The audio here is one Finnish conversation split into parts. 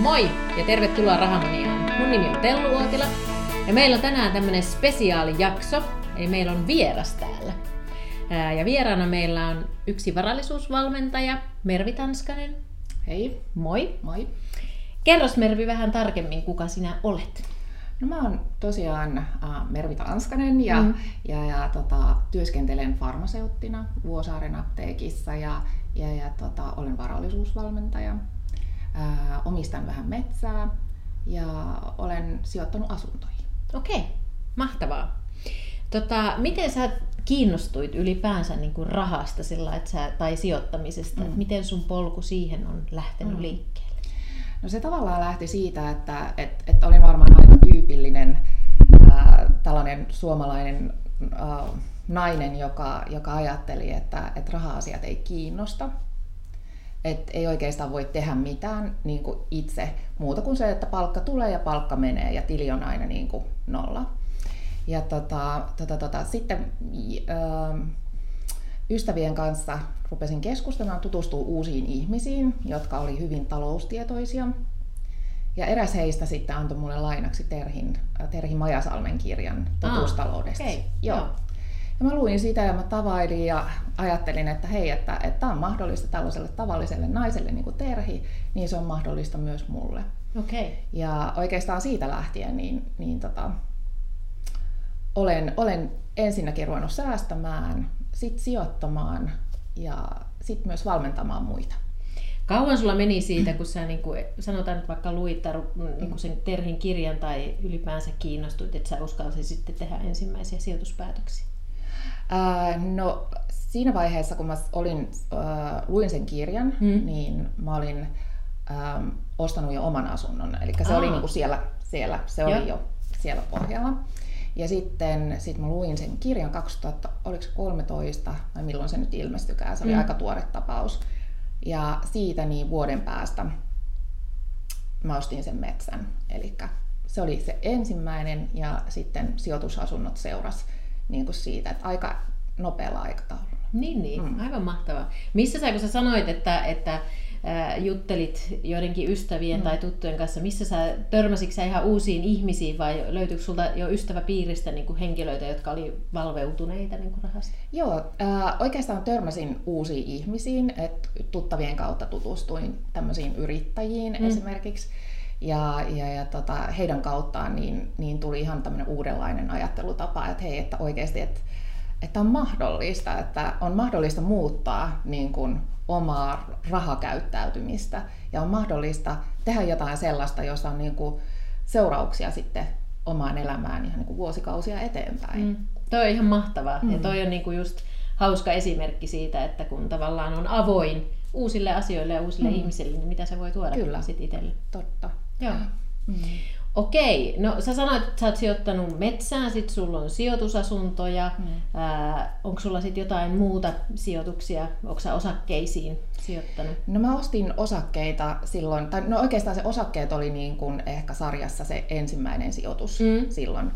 Moi ja tervetuloa Rahamaniaan. Mun nimi on Tellu Uotila ja meillä on tänään tämmönen spesiaalijakso, eli meillä on vieras täällä. Ja vieraana meillä on yksi varallisuusvalmentaja, Mervi Tanskanen. Hei. Moi. Moi. Kerros Mervi vähän tarkemmin, kuka sinä olet. No mä oon tosiaan äh, Mervi Tanskanen ja, mm. ja, ja tota, työskentelen farmaseuttina Vuosaaren apteekissa ja, ja, ja tota, olen varallisuusvalmentaja. Äh, omistan vähän metsää ja olen sijoittanut asuntoihin. Okei, okay. mahtavaa. Tota, miten sä kiinnostuit ylipäänsä niin kuin rahasta sillä, että sä, tai sijoittamisesta? Mm. Miten sun polku siihen on lähtenyt mm. liikkeelle? No se tavallaan lähti siitä, että et, et olin varmaan aika tyypillinen ää, tällainen suomalainen ää, nainen, joka, joka ajatteli, että et raha-asiat ei kiinnosta. Et ei oikeastaan voi tehdä mitään niin kuin itse muuta kuin se, että palkka tulee ja palkka menee ja tili on aina niin kuin nolla. Ja tota, tota, tota, sitten ää, ystävien kanssa rupesin keskustelemaan, tutustua uusiin ihmisiin, jotka oli hyvin taloustietoisia. Ja eräs heistä sitten antoi mulle lainaksi Terhin, Terhi Majasalmen kirjan totuustaloudesta. Ah, okay. Joo. Joo. Mä luin sitä ja mä tavailin ja ajattelin, että hei, että tämä on mahdollista tällaiselle tavalliselle naiselle niin kuin Terhi, niin se on mahdollista myös mulle. Okay. Ja oikeastaan siitä lähtien niin, niin tota, olen, olen ensinnäkin ruvennut säästämään, sitten sijoittamaan ja sitten myös valmentamaan muita. Kauan sulla meni siitä, kun sä niin kuin, sanotaan nyt vaikka luit niin kuin sen Terhin kirjan tai ylipäänsä kiinnostuit, että sä uskalsi sitten tehdä ensimmäisiä sijoituspäätöksiä? Ää, no siinä vaiheessa, kun mä olin, äh, luin sen kirjan, hmm. niin mä olin ähm, ostanut jo oman asunnon. Eli se Aa. oli niin kuin siellä, siellä, se oli jo siellä pohjalla. Ja sitten sit mä luin sen kirjan 2013, vai milloin se nyt ilmestykään, se oli mm. aika tuore tapaus. Ja siitä niin vuoden päästä mä ostin sen metsän. Eli se oli se ensimmäinen ja sitten sijoitusasunnot seuras niin kuin siitä, että aika nopealla aikataululla. Niin, niin. Mm. aivan mahtavaa. Missä sä, kun sä sanoit, että, että juttelit joidenkin ystävien mm. tai tuttujen kanssa, missä sä törmäsitkö sä ihan uusiin ihmisiin vai löytyykö sulta jo ystäväpiiristä niin kuin henkilöitä, jotka oli valveutuneita niin kuin rahasta? Joo, äh, oikeastaan törmäsin uusiin ihmisiin, että tuttavien kautta tutustuin tämmöisiin yrittäjiin mm. esimerkiksi. Ja, ja, ja tota, heidän kauttaan niin, niin tuli ihan tämmöinen uudenlainen ajattelutapa, että hei, että oikeasti, että, että on mahdollista, että on mahdollista muuttaa niin kuin omaa rahakäyttäytymistä ja on mahdollista tehdä jotain sellaista, jossa on niin kuin seurauksia sitten omaan elämään ihan niin kuin vuosikausia eteenpäin. Mm. Toi on ihan mahtavaa mm. ja toi on niin kuin just hauska esimerkki siitä, että kun tavallaan on avoin uusille asioille ja uusille mm. ihmisille, niin mitä se voi tuoda Kyllä. sit itselle. Totta. Joo. Mm. Okei, no sä sanoit, että sä oot sijoittanut metsään, sit sulla on sijoitusasuntoja. Mm. onko sulla sitten jotain muuta sijoituksia? Onko sä osakkeisiin sijoittanut? No mä ostin osakkeita silloin, tai no oikeastaan se osakkeet oli niin kuin ehkä sarjassa se ensimmäinen sijoitus mm. silloin.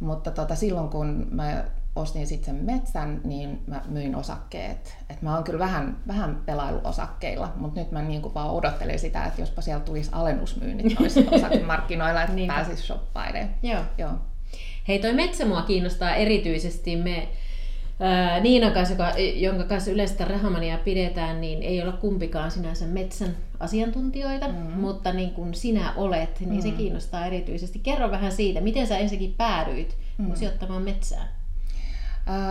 Mutta tota, silloin kun mä ostin sitten sen metsän, niin mä myin osakkeet. Et mä oon kyllä vähän, vähän pelailu osakkeilla, mutta nyt mä niinku vaan odottelen sitä, että jospa siellä tulisi alennusmyynnit noissa osakemarkkinoilla, että niin. pääsisi shoppailemaan. Joo. Joo. Hei, toi metsä mua kiinnostaa erityisesti. Me ää, Niinan kanssa, joka, jonka kanssa yleistä rahamania pidetään, niin ei olla kumpikaan sinänsä metsän asiantuntijoita, mm-hmm. mutta niin kuin sinä olet, niin mm-hmm. se kiinnostaa erityisesti. Kerro vähän siitä, miten sä ensinnäkin päädyit mm-hmm. sijoittamaan metsään?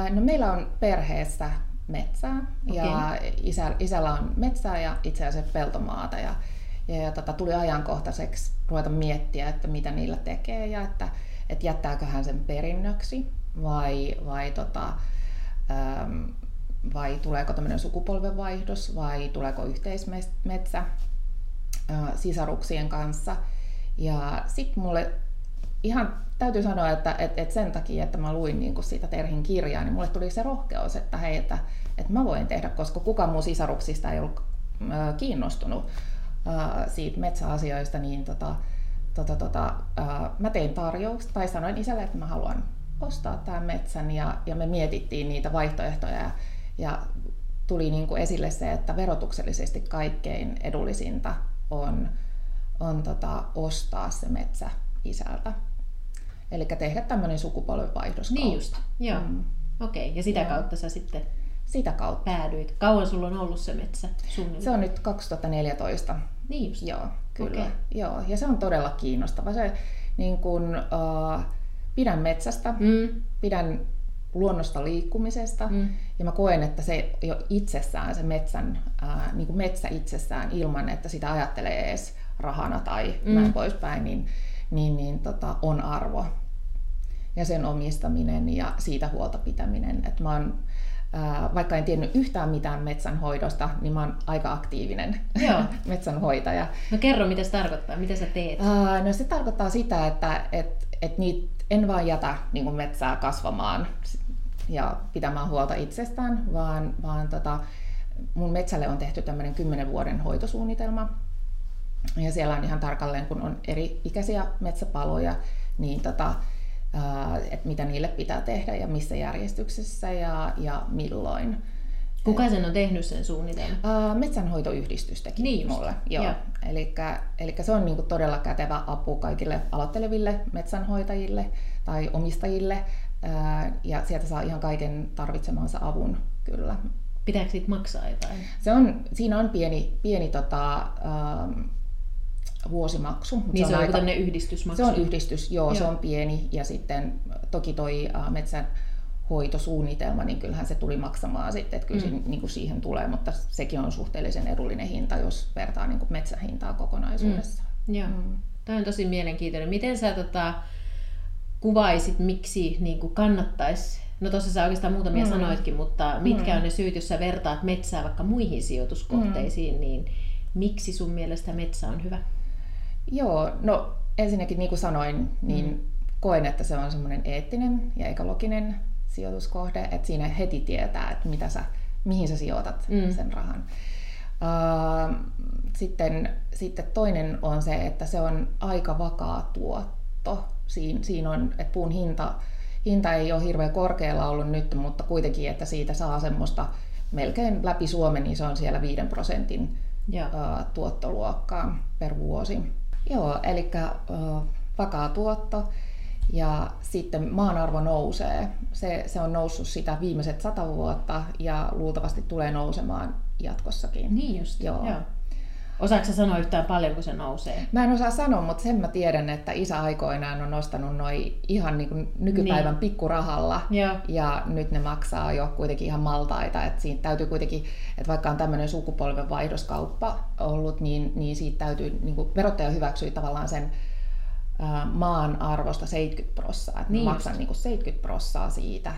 No meillä on perheessä metsää okay. ja isä, isällä on metsää ja itse asiassa peltomaata ja, ja, ja tota, tuli ajankohtaiseksi ruveta miettiä, että mitä niillä tekee ja että, että jättääkö hän sen perinnöksi vai, vai, tota, ähm, vai tuleeko tämmöinen sukupolvenvaihdos vai tuleeko yhteismetsä äh, sisaruksien kanssa. Ja sitten mulle ihan täytyy sanoa, että et, et sen takia, että mä luin niin siitä Terhin kirjaa, niin mulle tuli se rohkeus, että hei, että, että mä voin tehdä, koska kukaan mun sisaruksista ei ollut kiinnostunut siitä metsäasioista, niin tota, tota, tota, mä tein tarjousta tai sanoin isälle, että mä haluan ostaa tämän metsän ja, ja me mietittiin niitä vaihtoehtoja ja, ja tuli niin kuin esille se, että verotuksellisesti kaikkein edullisinta on on tota, ostaa se metsä isältä. Eli tehdä tämmöinen sukupolvenvaihdoskauppa. Niin just, joo. Mm. Okei, okay. ja sitä joo. kautta sä sitten sitä kautta. päädyit. Kauan sulla on ollut se metsä suunnilleen? Se on nyt 2014. Niin just. Joo, kyllä. Okay. Joo, ja se on todella kiinnostava. Se, niin kun, uh, pidän metsästä, mm. pidän luonnosta liikkumisesta. Mm. Ja mä koen, että se jo itsessään, se metsän, ää, niin kuin metsä itsessään, ilman että sitä ajattelee edes rahana tai mm. näin poispäin, niin, niin, niin tota, on arvo. Ja sen omistaminen ja siitä huolta pitäminen. Että mä oon, ää, vaikka en tiennyt yhtään mitään metsänhoidosta, niin mä oon aika aktiivinen Joo. metsänhoitaja. No kerro, mitä se tarkoittaa, mitä sä teet? Ää, no se tarkoittaa sitä, että et, et niitä en vaan jätä niin kuin metsää kasvamaan ja pitämään huolta itsestään, vaan, vaan tota, mun metsälle on tehty tämmöinen 10 vuoden hoitosuunnitelma. Ja siellä on ihan tarkalleen, kun on eri ikäisiä metsäpaloja, niin tota, että mitä niille pitää tehdä ja missä järjestyksessä ja, ja milloin. Kuka sen on tehnyt sen suunnitelman? Metsänhoitoyhdistys teki niin mulle. Joo. Eli se on niinku todella kätevä apu kaikille aloitteleville metsänhoitajille tai omistajille. Uh, ja sieltä saa ihan kaiken tarvitsemansa avun kyllä. Pitääkö siitä maksaa jotain? Se on, siinä on pieni, pieni tota, vuosimaksu. Niin se on, on aika, yhdistysmaksu? Se on yhdistys, joo, joo, se on pieni. Ja sitten toki toi uh, metsän hoitosuunnitelma, niin kyllähän se tuli maksamaan sitten, että kyllä mm. niin kuin siihen tulee, mutta sekin on suhteellisen edullinen hinta, jos vertaa niin kuin metsähintaa kokonaisuudessa. Mm. Joo, mm. tämä on tosi mielenkiintoinen. Miten sä tota, kuvaisit, miksi niin kuin kannattaisi, no tuossa sä oikeastaan muutamia mm. sanoitkin, mutta mitkä mm. on ne syyt, jos sä vertaat metsää vaikka muihin sijoituskohteisiin, mm. niin miksi sun mielestä metsä on hyvä? Joo, no ensinnäkin niin kuin sanoin, niin mm. koen, että se on semmoinen eettinen ja ekologinen sijoituskohde, että siinä heti tietää, että mitä sä, mihin sä sijoitat mm. sen rahan. sitten, sitten toinen on se, että se on aika vakaa tuotto. Siin, siinä on, että puun hinta, hinta ei ole hirveän korkealla ollut nyt, mutta kuitenkin, että siitä saa semmoista melkein läpi Suomen, niin se on siellä 5 prosentin ja. tuottoluokkaa per vuosi. Joo, eli vakaa tuotto. Ja sitten maan arvo nousee. Se, se on noussut sitä viimeiset sata vuotta ja luultavasti tulee nousemaan jatkossakin. Niin just, joo. joo. Osaatko sanoa yhtään paljon, kun se nousee? Mä en osaa sanoa, mutta sen mä tiedän, että isä aikoinaan on nostanut noin ihan niin kuin nykypäivän niin. pikkurahalla. Joo. Ja nyt ne maksaa jo kuitenkin ihan maltaita. Että siitä täytyy kuitenkin, että vaikka on tämmöinen sukupolvenvaihdoskauppa ollut, niin, niin siitä täytyy, niin kuin verottaja hyväksyä tavallaan sen maan arvosta 70 prossaa. Niin maksan niin kuin 70 prossaa siitä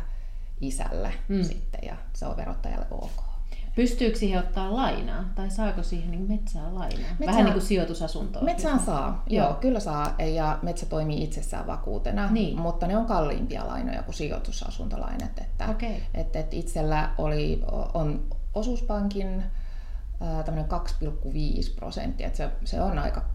isälle mm. sitten ja se on verottajalle ok. Pystyykö siihen ottaa lainaa tai saako siihen niin metsää lainaa? Metsään, Vähän niin kuin sijoitusasuntoa. Metsään saa, joo. joo, kyllä saa ja metsä toimii itsessään vakuutena, niin. mutta ne on kalliimpia lainoja kuin sijoitusasuntolainat. Että, okay. että, että itsellä oli, on osuuspankin tämmöinen 2,5 prosenttia, että se, se on aika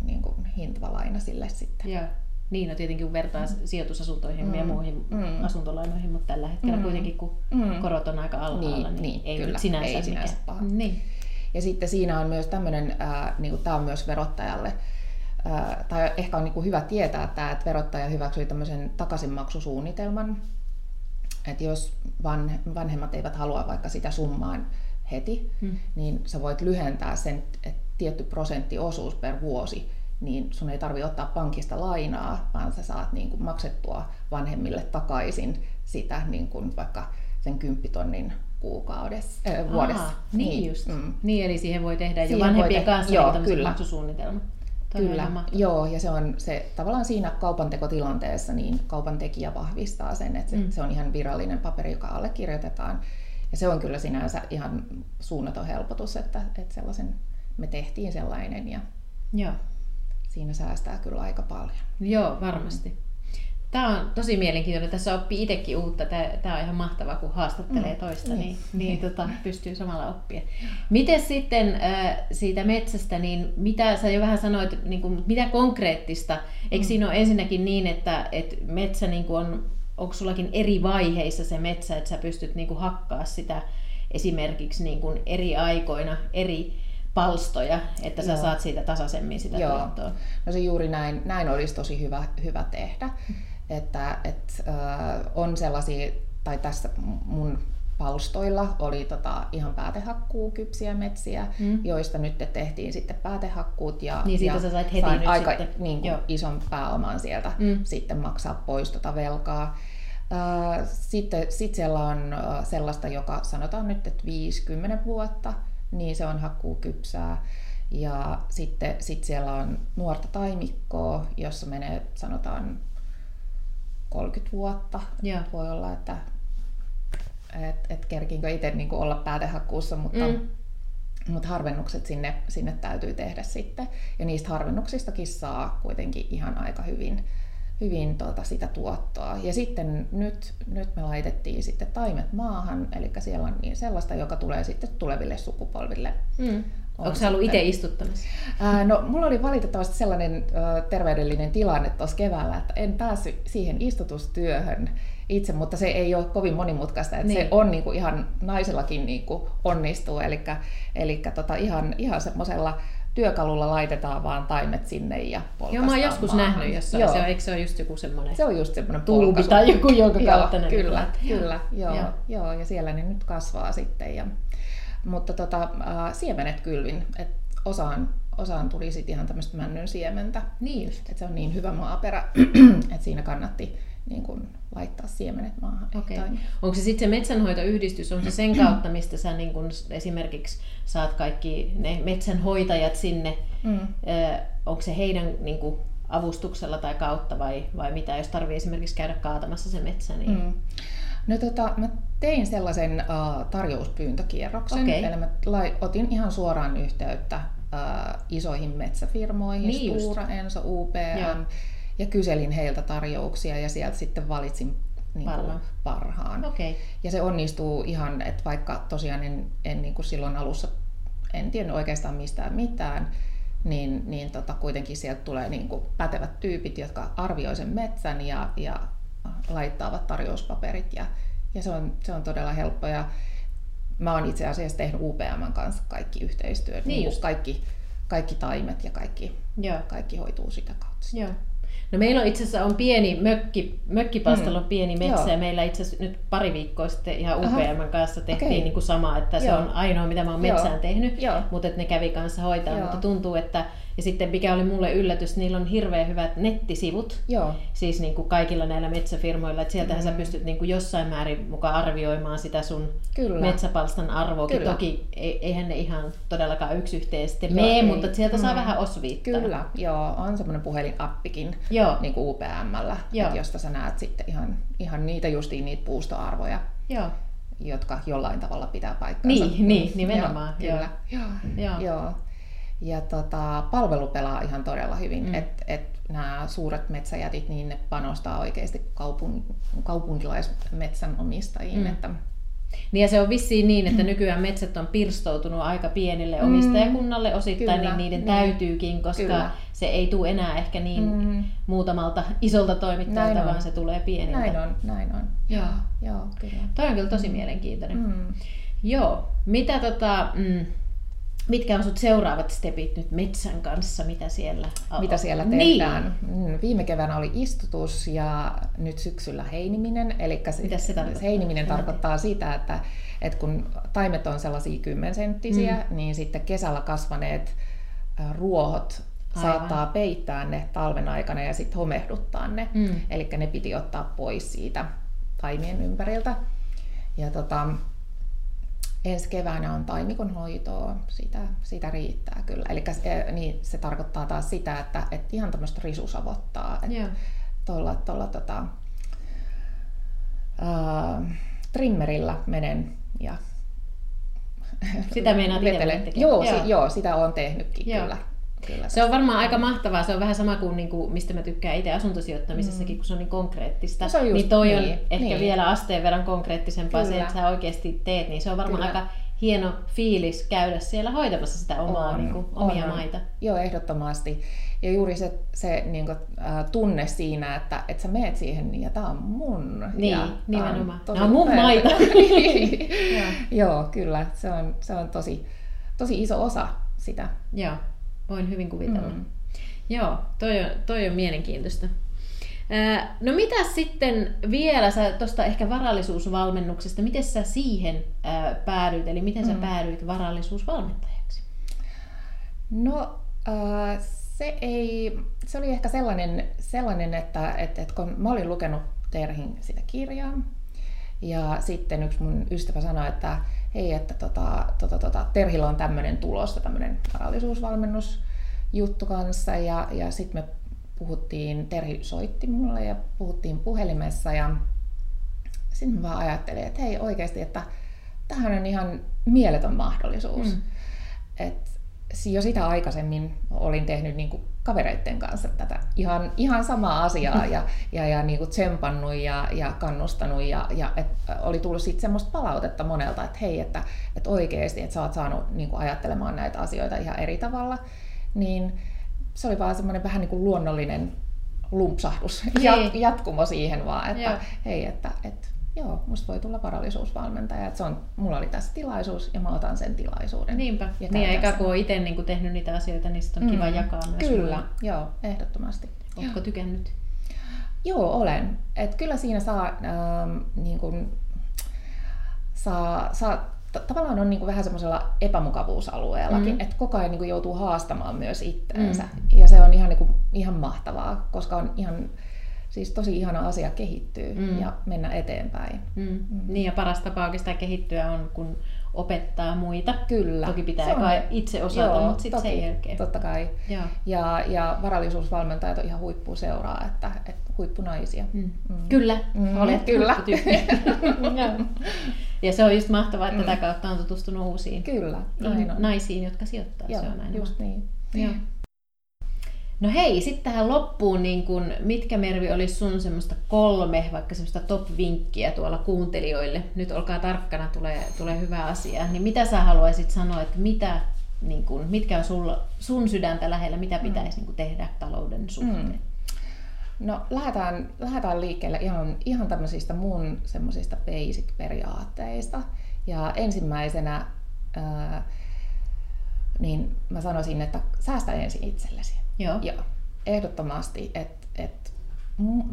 niin kuin hintava laina sille sitten. Joo. Niin, no tietenkin kun vertaa mm. sijoitusasuntoihin mm. ja muihin mm. asuntolainoihin, mutta tällä hetkellä mm. kuitenkin kun mm. korot on aika alhaalla, niin, niin, ei kyllä, sinänsä, ei sinänsä paha. Niin. Ja sitten siinä on myös tämmöinen, äh, niin tämä on myös verottajalle, äh, tai ehkä on niin hyvä tietää tämä, että verottaja hyväksyi tämmöisen takaisinmaksusuunnitelman, että jos vanhemmat eivät halua vaikka sitä summaan heti, mm. niin sä voit lyhentää sen, että tietty prosenttiosuus per vuosi, niin sun ei tarvi ottaa pankista lainaa, vaan sä saat niin kuin maksettua vanhemmille takaisin sitä niin kuin vaikka sen kymppitonnin kuukaudessa, äh, vuodessa. Aha, niin, niin just. Mm. Niin, eli siihen voi tehdä jo siihen vanhempien te- kanssa joo, kyllä. maksusuunnitelma. Kyllä, joo, ja se on se tavallaan siinä kaupantekotilanteessa, niin kaupan tekijä vahvistaa sen, että se, mm. se on ihan virallinen paperi, joka allekirjoitetaan. Ja se on kyllä sinänsä ihan suunnaton helpotus, että, että sellaisen me tehtiin sellainen ja Joo. Siinä säästää kyllä aika paljon. Joo, varmasti. Tämä on tosi mielenkiintoinen. Tässä oppii itsekin uutta. Tämä on ihan mahtavaa, kun haastattelee mm. toista, niin, niin, niin tota, pystyy samalla oppia. Miten sitten äh, siitä metsästä, niin mitä sä jo vähän sanoit, niin kuin, mitä konkreettista? Eikö mm. siinä ole ensinnäkin niin, että, että metsä niin kuin on, onko sullakin eri vaiheissa se metsä, että sä pystyt niin kuin hakkaa sitä esimerkiksi niin kuin eri aikoina, eri palstoja, että sä Joo. saat siitä tasaisemmin sitä Joo. tuottoa. No se juuri näin, näin olisi tosi hyvä, hyvä tehdä. Että et, äh, on sellaisia, tai tässä mun palstoilla oli tota, ihan päätehakkuukypsiä metsiä, Mm. joista nyt tehtiin sitten päätehakkuut ja, Niin siitä ja sä sait heti sain nyt aika sitten. niin kuin, Joo. ison pääoman sieltä Mm. sitten maksaa pois tota velkaa. Sitten sit siellä on sellaista, joka sanotaan nyt, että 50 vuotta, niin se on hakkuukypsää. Ja sitten sit siellä on nuorta taimikkoa, jossa menee sanotaan 30 vuotta. Joo. Voi olla, että et, et kerkinkö itse niin olla päätehakkuussa, mutta, Mm. mm. mutta harvennukset sinne, sinne täytyy tehdä sitten. Ja niistä harvennuksistakin saa kuitenkin ihan aika hyvin, hyvin tuota sitä tuottoa. Ja sitten nyt, nyt me laitettiin sitten taimet maahan, eli siellä on niin sellaista, joka tulee sitten tuleville sukupolville. Mm. On Onko sä ollut itse istuttamassa? Ää, no, mulla oli valitettavasti sellainen ö, terveydellinen tilanne tuossa keväällä, että en päässyt siihen istutustyöhön itse, mutta se ei ole kovin monimutkaista, että Niin. se on niinku ihan naisellakin niinku onnistuu, eli, eli tota ihan, ihan semmoisella työkalulla laitetaan vaan taimet sinne ja Joo, mä oon joskus maahan. nähnyt jossain. Joo. Se on, eikö se ole just joku semmoinen Se on just semmoinen tuubi tai joku, jonka kautta joo, kyllä, kyllä, joo, Joo. joo. joo, ja siellä ne nyt kasvaa sitten. Ja, mutta tota, äh, siemenet kylvin, et osaan, osaan tuli sitten ihan tämmöistä männyn siementä. Niin just. Et se on niin hyvä maaperä, että siinä kannatti niin kun, laittaa siemenet maahan. Okei. Tai- Onko se sitten se metsänhoitoyhdistys, on se sen kautta, mistä sä niin kun esimerkiksi saat kaikki ne metsänhoitajat sinne, Mm. Ö, onko se heidän niin kun, avustuksella tai kautta vai, vai mitä, jos tarvii esimerkiksi käydä kaatamassa se metsä? Niin... Mm. No tota, mä tein sellaisen uh, tarjouspyyntökierroksen, Okei. eli mä lai, otin ihan suoraan yhteyttä uh, isoihin metsäfirmoihin, Niin. Stura, Enso, UPM, Joo. Ja kyselin heiltä tarjouksia ja sieltä sitten valitsin niin kuin, Parhaan. parhaan. Okei. Okay. Ja se onnistuu ihan, että vaikka tosiaan en, en niin kuin silloin alussa en tiennyt oikeastaan mistään mitään, niin, niin tota, kuitenkin sieltä tulee niin kuin pätevät tyypit, jotka arvioi sen metsän ja, ja laittaavat tarjouspaperit ja, ja se, on, se on todella helppo. Ja mä oon itse asiassa tehnyt UPM kanssa kaikki yhteistyöt, Niin niin kaikki, kaikki taimet ja kaikki, Joo. kaikki hoituu sitä kautta. Joo. No meillä on itse asiassa on pieni mökki, mökkipalstalla on Mm. pieni metsä Joo. ja meillä itse asiassa nyt pari viikkoa sitten ihan. UPM kanssa tehtiin Okei. niin kuin sama, että se Joo. on ainoa mitä mä oon Joo. metsään tehnyt, Joo. mutta että ne kävi kanssa hoitaa, Joo. mutta tuntuu, että ja sitten mikä oli mulle yllätys, niillä on hirveän hyvät nettisivut, Joo, siis niin kuin kaikilla näillä metsäfirmoilla, että sieltähän Mm. sä pystyt niin kuin jossain määrin mukaan arvioimaan sitä sun kyllä. metsäpalstan arvoakin. Kyllä. Toki ei- eihän ne ihan todellakaan yksi yhteen sitten Joo, mene, ei. mutta sieltä saa Mm. vähän osviittaa. Kyllä, joo, on semmoinen puhelinappikin Joo, niin kuin UPMllä, Joo. että josta sä näet sitten ihan, ihan niitä justiin niitä puustoarvoja, joo. jotka jollain tavalla pitää paikkansa. Niin, niin, nimenomaan, Joo, kyllä. Joo. Joo. Joo. Ja tota, palvelu pelaa ihan todella hyvin, Mm. mm. että et nämä suuret metsäjätit, niin ne panostaa oikeasti kaupun, kaupunkilaismetsän omistajiin. Mm. Että, Niin ja se on vissiin niin, että nykyään metsät on pirstoutunut aika pienille Mm. omistajakunnalle osittain, Kyllä, niin niiden niin. täytyykin, koska Kyllä. se ei tule enää ehkä niin Mm. muutamalta isolta toimittajalta, Näin on. vaan se tulee pieniltä. näin on, näin on. Joo. Joo, kyllä. Toi on kyllä tosi mielenkiintoinen. Mm. Joo. Mitä tota, mm, mitkä on sut seuraavat stepit nyt metsän kanssa, mitä siellä mitä siellä Niin. tehdään. Mm, Viime keväänä oli istutus ja nyt syksyllä heiniminen. Eli se, Mitäs se tarkoittaa? heiniminen tarkoittaa sitä, että, että kun taimet on sellaisia kymmensenttisiä, mm. niin sitten kesällä kasvaneet ruohot Aivan. saattaa peittää ne talven aikana ja sitten homehduttaa ne. Mm. Eli ne piti ottaa pois siitä taimien ympäriltä. Ja tota, ensi keväänä on taimikon hoitoa, sitä, sitä riittää kyllä. Eli niin, se tarkoittaa taas sitä, että, että ihan tämmöistä risusavottaa. Että tuolla, tuolla tota, ää, trimmerillä menen ja Sitä meinaat Joo, tekemään. joo. sitä olen tehnytkin Joo. kyllä. Kyllä Se on varmaan aika mahtavaa. Se on vähän sama kuin, niin kuin mistä mä tykkään itse asuntosijoittamisessakin, kun se on niin konkreettista. No se on just niin toi on niin, ehkä niin. vielä asteen verran konkreettisempaa se, Kyllä. että sä oikeasti teet. Niin se on varmaan Kyllä. aika hieno fiilis käydä siellä hoitamassa sitä omaa On, niin kuin, omia on. maita. Joo, ehdottomasti. Ja juuri se, se niin kuin, äh, tunne siinä, että, että sä meet siihen ja tämä on mun. Niin, ja on nimenomaan. tosi Nää on mun maita. Niin. Joo. Joo, kyllä. Se on, se on tosi, tosi iso osa sitä. Joo, voin hyvin kuvitella. Mm. Joo, toi on, toi on mielenkiintoista. No mitä sitten vielä tuosta ehkä varallisuusvalmennuksesta, miten sä siihen ää, päädyit, eli miten sä mm. päädyit varallisuusvalmentajaksi? No äh, se, ei, se oli ehkä sellainen, sellainen että, että, että kun mä olin lukenut Terhin sitä kirjaa, ja sitten yksi mun ystävä sanoi, että hei, että tota, tota, tota, Terhillä on tämmöinen tulossa, tämmöinen varallisuusvalmennusjuttu kanssa, ja, ja sitten me puhuttiin, Terhi soitti mulle ja puhuttiin puhelimessa, ja sitten mä vaan ajattelin, että hei oikeasti, että tähän on ihan mieletön mahdollisuus. Mm. Että jo sitä aikaisemmin olin tehnyt niin kuin kavereiden kanssa tätä ihan, ihan samaa asiaa ja, ja, ja niin kuin tsempannut ja, ja kannustanut ja, ja et oli tullut sitten semmoista palautetta monelta, että hei, että, että oikeasti, että sä oot saanut niin kuin ajattelemaan näitä asioita ihan eri tavalla, niin se oli vaan semmoinen vähän niin kuin luonnollinen lumpsahdus, niin. jatkumo siihen vaan, että Joo. hei, että, että joo, musta voi tulla varallisuusvalmentaja. Että se on, mulla oli tässä tilaisuus ja mä otan sen tilaisuuden. Niinpä. Ja niin eikä kun ole itse niin tehnyt niitä asioita, niin sitten on kiva mm, jakaa myös. Kyllä, mulle. joo, ehdottomasti. Oletko tykännyt? Joo, olen. Et kyllä siinä saa, ähm, niin kun, saa, saa tavallaan on niin kuin vähän semmoisella epämukavuusalueellakin, mm. että koko ajan niin kuin joutuu haastamaan myös itteensä. Mm. Ja se on ihan, niin kuin, ihan mahtavaa, koska on ihan siis tosi ihana asia kehittyy mm. ja mennä eteenpäin. Mm. Mm. Niin ja paras tapa oikeastaan kehittyä on, kun opettaa muita. Kyllä. Toki pitää on, itse osata, Joo, mutta sitten sen jälkeen. Totta kai. Joo. Ja, ja varallisuusvalmentajat on ihan huippuseuraa, että, että huippunaisia. Mm. Mm. Kyllä, mm. olet kyllä. ja se on just mahtavaa, että mm. tätä kautta on tutustunut uusiin kyllä, naisiin, jotka sijoittaa. Joo, se on aina just niin. Joo. No hei, sitten tähän loppuun, niin kun, mitkä Mervi olisi sun semmoista kolme, vaikka semmoista top-vinkkiä tuolla kuuntelijoille? Nyt olkaa tarkkana, tulee, tulee hyvä asia. Niin mitä sä haluaisit sanoa, että mitä, niin kun, mitkä on sulla, sun sydäntä lähellä, mitä pitäisi mm. niin tehdä talouden suhteen? Mm. No lähdetään, lähdetään liikkeelle ihan, ihan tämmöisistä mun semmoisista basic-periaatteista. Ja ensimmäisenä ää, niin mä sanoisin, että säästä ensin itsellesi. Joo. Joo. Ehdottomasti, että et,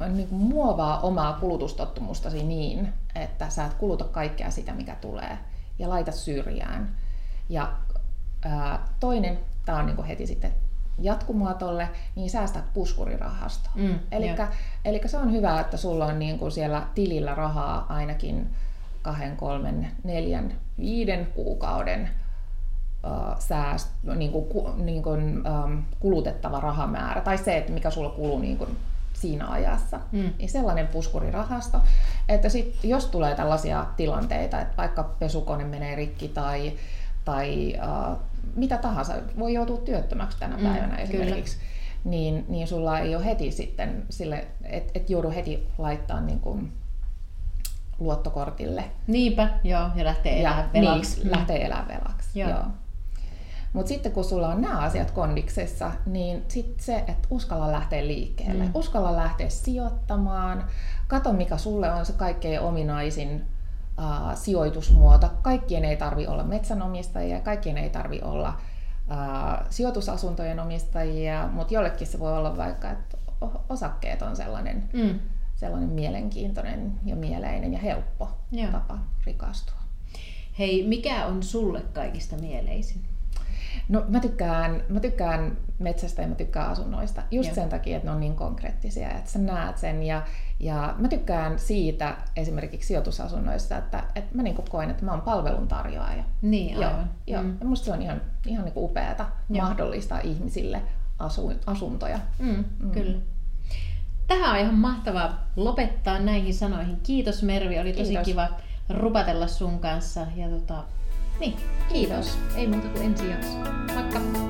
niin muovaa omaa kulutustottumusta niin, että sä et kuluta kaikkea sitä, mikä tulee, ja laita syrjään. Ja ää, toinen, tämä on niin heti sitten jatkumoa tolle, niin säästä puskurirahasto. Mm, Eli se on hyvä, että sulla on niin kuin siellä tilillä rahaa ainakin kahden, kolmen, neljän, viiden kuukauden sääst, niin kuin, niin kuin, um, kulutettava rahamäärä, tai se, että mikä sulla kuluu niin kuin siinä ajassa, mm. niin sellainen puskurirahasto, että sit, jos tulee tällaisia tilanteita, että vaikka pesukone menee rikki tai, tai uh, mitä tahansa, voi joutua työttömäksi tänä mm, päivänä esimerkiksi, niin, niin sulla ei ole heti sitten sille, että et joudu heti laittaa niin kuin luottokortille. Niinpä, joo, ja lähtee elämään velaksi. Niin, lähtee elämään velaksi, joo. joo. Mutta sitten kun sulla on nämä asiat kondiksessa, niin sit se, että uskalla lähteä liikkeelle. Mm. Uskalla lähteä sijoittamaan. Kato, mikä sulle on se kaikkein ominaisin uh, sijoitusmuoto. Kaikkien ei tarvi olla metsänomistajia, kaikkien ei tarvi olla uh, sijoitusasuntojen omistajia, mutta jollekin se voi olla vaikka, että osakkeet on sellainen, mm. sellainen mielenkiintoinen ja mieleinen ja helppo Joo. tapa rikastua. Hei, mikä on sulle kaikista mieleisin? No mä tykkään, mä tykkään metsästä ja mä tykkään asunnoista. Just Joo. sen takia, että ne on niin konkreettisia, että sä näet sen. Ja, ja mä tykkään siitä esimerkiksi sijoitusasunnoissa, että, että mä niin koen, että mä oon palveluntarjoaja. Niin, aivan. Joo, joo. Mm. Ja musta se on ihan, ihan niin upeata Joo. mahdollistaa ihmisille asu, asuntoja. Mm, mm. Kyllä. Tähän on ihan mahtavaa lopettaa näihin sanoihin. Kiitos Mervi, oli tosi Kiitos. kiva rupatella sun kanssa. Ja tota, niin, kiitos. Ei muuta kuin ensi jakso. Moikka!